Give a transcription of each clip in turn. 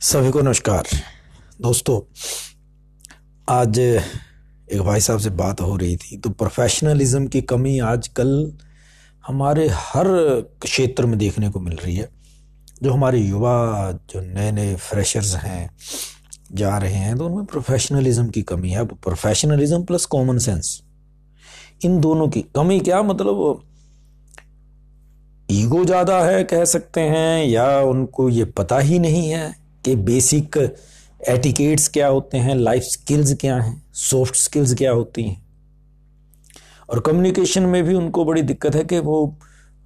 सभी को नमस्कार। दोस्तों, आज एक भाई साहब से बात हो रही थी। तो प्रोफेशनलिज्म की कमी आजकल हमारे हर क्षेत्र में देखने को मिल रही है। जो हमारे युवा, जो नए नए फ्रेशर्स हैं, जा रहे हैं तो उनमें प्रोफेशनलिज्म की कमी है। प्रोफेशनलिज्म प्लस कॉमन सेंस इन दोनों की कमी क्या मतलब? ईगो ज़्यादा है कह सकते हैं, या उनको ये पता ही नहीं है? कि बेसिक एटिकेट्स क्या होते हैं लाइफ स्किल्स क्या हैं सॉफ्ट स्किल्स क्या होती हैं? और कम्युनिकेशन में भी उनको बड़ी दिक्कत है कि वो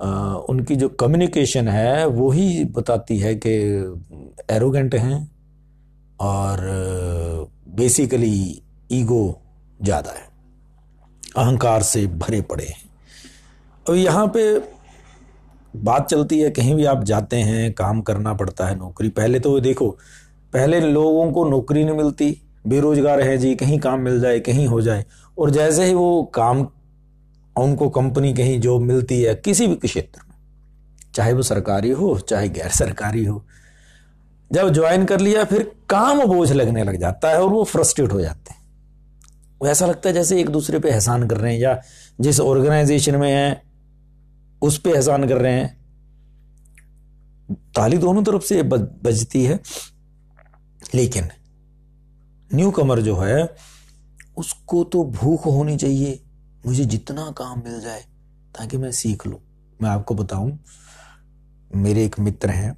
आ, उनकी जो कम्युनिकेशन है वो ही बताती है कि एरोगेंट हैं और बेसिकली ईगो ज़्यादा है अहंकार से भरे पड़े हैं। और यहाँ पे बात चलती है, कहीं भी आप जाते हैं, काम करना पड़ता है नौकरी, पहले तो देखो, पहले लोगों को नौकरी नहीं मिलती, बेरोजगार है जी, कहीं काम मिल जाए, कहीं हो जाए, और जैसे ही वो काम, उनको कंपनी कहीं जॉब मिलती है, किसी भी क्षेत्र में, चाहे वो सरकारी हो, चाहे गैर सरकारी हो, जब ज्वाइन कर लिया, फिर काम बोझ लगने लग जाता है और वो फ्रस्ट्रेट हो जाते हैं। ऐसा लगता है जैसे एक दूसरे पे एहसान कर रहे हैं, या जिस ऑर्गेनाइजेशन में है उस पर एहसान कर रहे हैं। ताली दोनों तरफ़ से बजती है। लेकिन न्यू कमर जो है, उसको तो भूख होनी चाहिए। मुझे जितना काम मिल जाए ताकि मैं सीख लूँ। मैं आपको बताऊँ, मेरे एक मित्र हैं।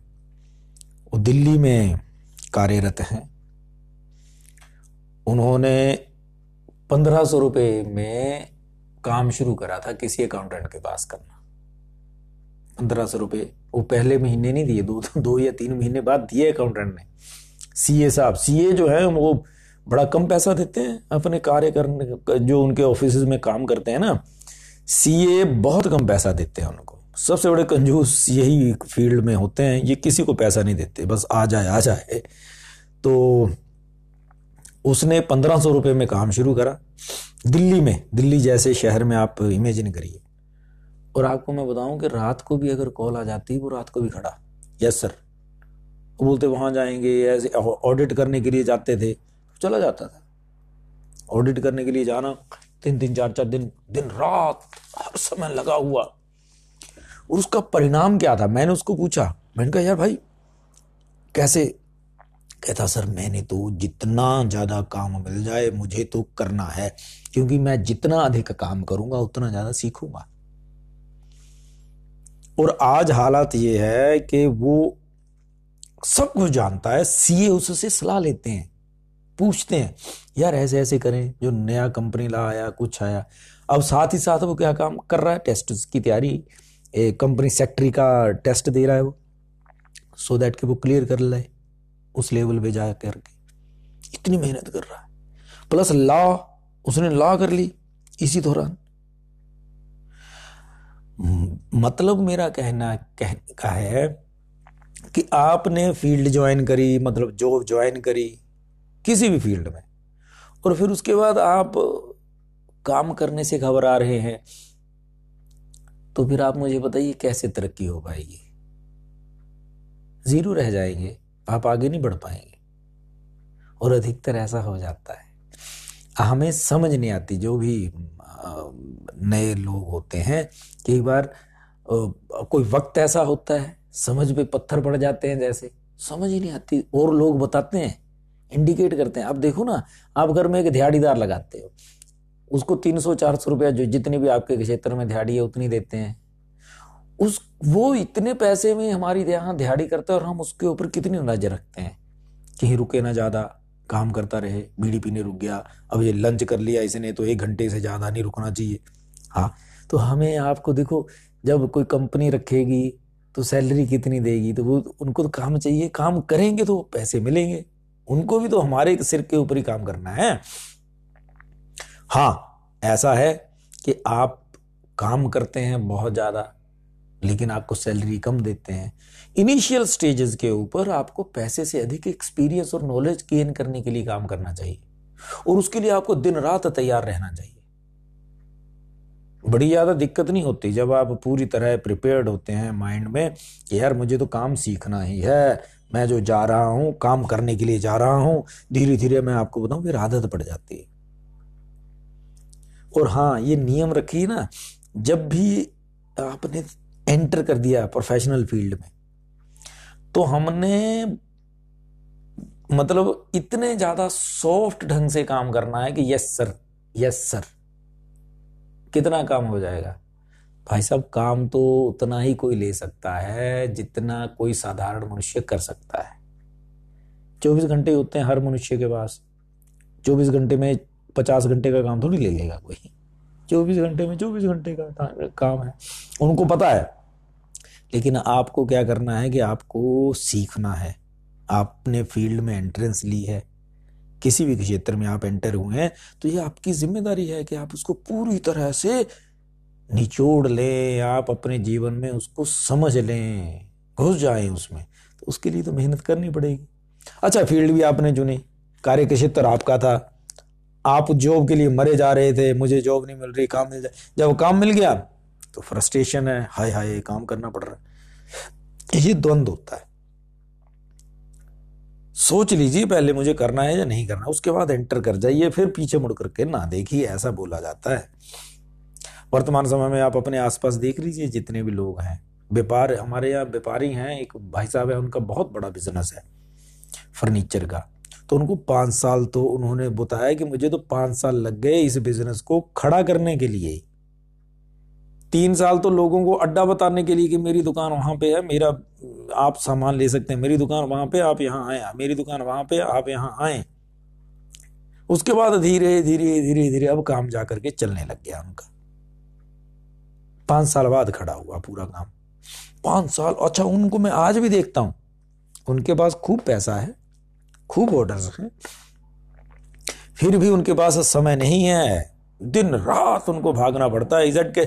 वो दिल्ली में कार्यरत हैं। उन्होंने पंद्रह सौ रुपये में काम शुरू करा था किसी अकाउंटेंट के पास करना। पंद्रह सौ रुपये वो पहले महीने नहीं दिए, दो दो या तीन महीने बाद दिए अकाउंटेंट ने। सीए साहब सीए जो है, वो बड़ा कम पैसा देते हैं अपने कार्य करने जो उनके ऑफ़िस में काम करते हैं ना। सीए बहुत कम पैसा देते हैं उनको। सबसे बड़े कंजूस यही फ़ील्ड में होते हैं, ये किसी को पैसा नहीं देते, बस आ जाए आ जाए। तो उसने पंद्रह सौ रुपये में काम शुरू करा। दिल्ली में, दिल्ली जैसे शहर में आप इमेजिन करिए। और आपको मैं बताऊँ कि रात को भी अगर कॉल आ जाती वो रात को भी खड़ा। यस सर वो बोलते, वहाँ जाएँगे, ऐसे ऑडिट करने के लिए जाते थे। चला जाता था। ऑडिट करने के लिए जाना, तीन तीन, चार चार दिन दिन रात हर समय लगा हुआ। और उसका परिणाम क्या था? मैंने उसको पूछा। मैंने कहा, यार भाई, कैसे? कहता, सर, मैंने तो जितना ज़्यादा काम मिल जाए, मुझे तो करना है। क्योंकि मैं जितना अधिक काम करूँगा, उतना ज़्यादा सीखूँगा। और आज हालात ये है कि वो सब कुछ जानता है, सीए उससे सलाह लेते हैं, पूछते हैं, यार ऐसे ऐसे करें, जो नया कंपनी ला आया, कुछ आया। अब साथ ही साथ वो क्या काम कर रहा है टेस्ट की तैयारी कंपनी सेक्रेटरी का टेस्ट दे रहा है वो सो so दैट कि वो क्लियर कर ले, उस लेवल पे जा करके। इतनी मेहनत कर रहा है। प्लस लॉ उसने लॉ कर ली, इसी दौरान। मतलब मेरा कहना, कह, का है कि आपने फ़ील्ड ज्वाइन करी मतलब जॉब ज्वाइन करी किसी भी फ़ील्ड में, और फिर उसके बाद आप काम करने से घबरा रहे हैं तो फिर आप मुझे बताइए कैसे तरक्की हो पाएगी? ज़ीरो रह जाएँगे, आप आगे नहीं बढ़ पाएँगे, और अधिकतर ऐसा हो जाता है। हमें समझ नहीं आती, जो भी नए लोग होते हैं। कई बार कोई वक्त ऐसा होता है, समझ पे पत्थर पड़ जाते हैं जैसे। समझ ही नहीं आती, और लोग बताते हैं, इंडिकेट करते हैं। आप देखो ना, आप घर में एक दिहाड़ीदार लगाते हो। उसको तीन सौ, चार सौ रुपया जो जितनी भी आपके क्षेत्र में दिहाड़ी है, उतनी देते हैं। उस, वो इतने पैसे में हमारी यहाँ दिहाड़ी करते हैं और हम उसके ऊपर कितनी नज़र रखते हैं। कहीं रुके ना ज़्यादा काम करता रहे, बीड़ी पीने रुक गया, अब ये लंच कर लिया इसने तो एक घंटे से ज़्यादा नहीं रुकना चाहिए। हाँ तो हमें आपको देखो, जब कोई कंपनी रखेगी तो सैलरी कितनी देगी तो वो, उनको तो काम चाहिए, काम करेंगे तो पैसे मिलेंगे। उनको भी तो हमारे सिर के ऊपर ही काम करना है। हाँ ऐसा है कि आप काम करते हैं बहुत ज़्यादा लेकिन आपको सैलरी कम देते हैं। इनिशियल स्टेजेस के ऊपर आपको पैसे से अधिक एक्सपीरियंस और नॉलेज गेन करने के लिए काम करना चाहिए। और उसके लिए आपको दिन रात तैयार रहना चाहिए। बड़ी ज़्यादा दिक्कत नहीं होती जब आप पूरी तरह प्रिपेयर्ड होते हैं माइंड में कि यार मुझे तो काम सीखना ही है, मैं जो जा रहा हूँ, काम करने के लिए जा रहा हूँ धीरे धीरे मैं आपको बताऊँ, फिर आदत पड़ जाती है। और हाँ ये नियम रखिए ना, जब भी आपने एंटर कर दिया प्रोफेशनल फ़ील्ड में। तो हमने मतलब इतने ज़्यादा सॉफ्ट ढंग से काम करना है कि यस सर यस सर कितना काम हो जाएगा? भाई साहब, काम तो उतना ही कोई ले सकता है जितना कोई साधारण मनुष्य कर सकता है। चौबीस घंटे होते हैं हर मनुष्य के पास। चौबीस घंटे में पचास घंटे का काम थोड़ी ले लेगा कोई। चौबीस घंटे में, चौबीस घंटे का काम है। उनको पता है। लेकिन आपको क्या करना है कि आपको सीखना है। आपने फ़ील्ड में एंट्रेंस ली है। किसी भी क्षेत्र में आप एंटर हुए हैं तो ये आपकी ज़िम्मेदारी है कि आप उसको पूरी तरह से निचोड़ लें। आप अपने जीवन में उसको समझ लें। घुस जाए उसमें। तो उसके लिए तो मेहनत करनी पड़ेगी। अच्छा फ़ील्ड भी आपने चुनी। कार्य क्षेत्र आपका था। आप जॉब के लिए मरे जा रहे थे, मुझे जॉब नहीं मिल रही, काम मिल जाए जब काम मिल गया तो फ्रस्ट्रेशन है, हाय हाय काम करना पड़ रहा है। ये द्वंद होता है। सोच लीजिए, पहले मुझे करना है या नहीं करना, उसके बाद एंटर कर जाइए, फिर पीछे मुड़ करके ना देखिए, ऐसा बोला जाता है। वर्तमान समय में आप अपने आसपास देख लीजिए, जितने भी लोग हैं। व्यापार, हमारे यहाँ व्यापारी हैं, एक भाई साहब है, उनका बहुत बड़ा बिज़नेस है फर्नीचर का। तो उनको पाँच साल तो उन्होंने बताया कि मुझे तो पाँच साल लग गए इस बिज़नेस को खड़ा करने के लिए। तीन साल तो लोगों को अड्डा बताने के लिए कि मेरी दुकान वहाँ पे है, मेरा, आप सामान ले सकते हैं, मेरी दुकान वहाँ पे, आप यहाँ आए, मेरी दुकान वहाँ पे, आप यहाँ आए। उसके बाद धीरे धीरे धीरे धीरे अब काम जाकर के चलने लग गया उनका। पाँच साल बाद खड़ा हुआ पूरा काम। पाँच साल अच्छा उनको मैं आज भी देखता हूँ। उनके पास खूब पैसा है। खूब ऑर्डर हैं। फिर भी उनके पास समय नहीं है। दिन, रात उनको भागना पड़ता है। इजट के,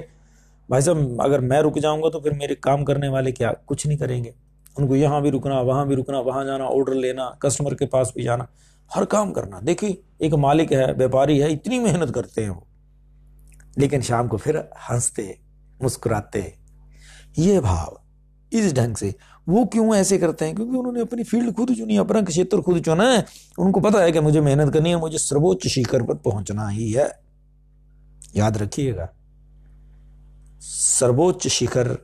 भाई साहब, अगर मैं रुक जाऊँगा तो फिर मेरे काम करने वाले क्या कुछ नहीं करेंगे। उनको यहाँ भी रुकना, वहाँ भी रुकना, वहाँ जाना ऑर्डर लेना कस्टमर के पास भी जाना, हर काम करना। देखिए, एक मालिक है, व्यापारी है, इतनी मेहनत करते हैं वो। लेकिन शाम को फिर हँसते, मुस्कुराते। ये भाव इस ढंग से वो क्यों ऐसे करते हैं? क्योंकि उन्होंने अपनी फ़ील्ड खुद चुनी, अपना क्षेत्र खुद चुना है। उनको पता है कि मुझे मेहनत करनी है, मुझे सर्वोच्च शिखर पर पहुँचना ही है। याद रखिएगा, सर्वोच्च शिखर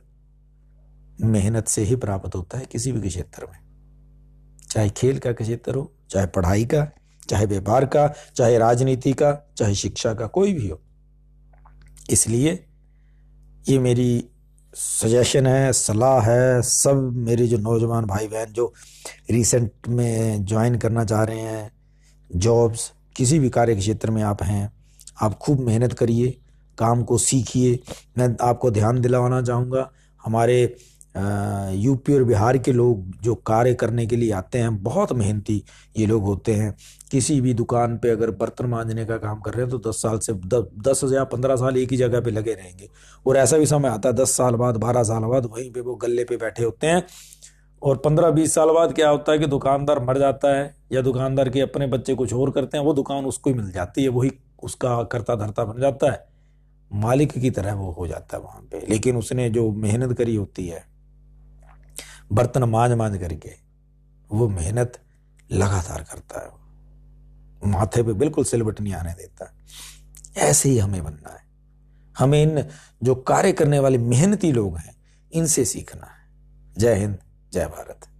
मेहनत से ही प्राप्त होता है किसी भी क्षेत्र में। चाहे खेल का क्षेत्र हो, चाहे पढ़ाई का, चाहे व्यापार का, चाहे राजनीति का, चाहे शिक्षा का, कोई भी हो। इसलिए ये मेरी सजेशन है, सलाह है, सब मेरे जो नौजवान भाई बहन जो रिसेंट में ज्वाइन करना चाह रहे हैं जॉब्स किसी भी कार्य क्षेत्र में आप हैं, आप खूब मेहनत करिए, काम को सीखिए। मैं आपको ध्यान दिलाना चाहूँगा, हमारे यूपी और बिहार के लोग जो कार्य करने के लिए आते हैं, बहुत मेहनती ये लोग होते हैं। किसी भी दुकान पे अगर बर्तन मांजने का काम कर रहे हैं तो दस साल से दस या पंद्रह साल एक ही जगह पे लगे रहेंगे। और ऐसा भी समय आता है, दस साल बाद, बारह साल बाद वहीं पे वो गले पे बैठे होते हैं। और पंद्रह बीस साल बाद क्या होता है कि दुकानदार मर जाता है, या दुकानदार के अपने बच्चे कुछ और करते हैं, वो दुकान उसको ही मिल जाती है, वही उसका करता धरता बन जाता है। मालिक की तरह वो हो जाता है वहाँ पे। लेकिन उसने जो मेहनत करी होती है बर्तन मांझ मांझ करके वो मेहनत लगातार करता है। माथे पे बिल्कुल सिलबट नहीं आने देता ऐसे ही हमें बनना है। हमें इन जो कार्य करने वाले मेहनती लोग हैं, इनसे सीखना है। जय हिंद, जय भारत।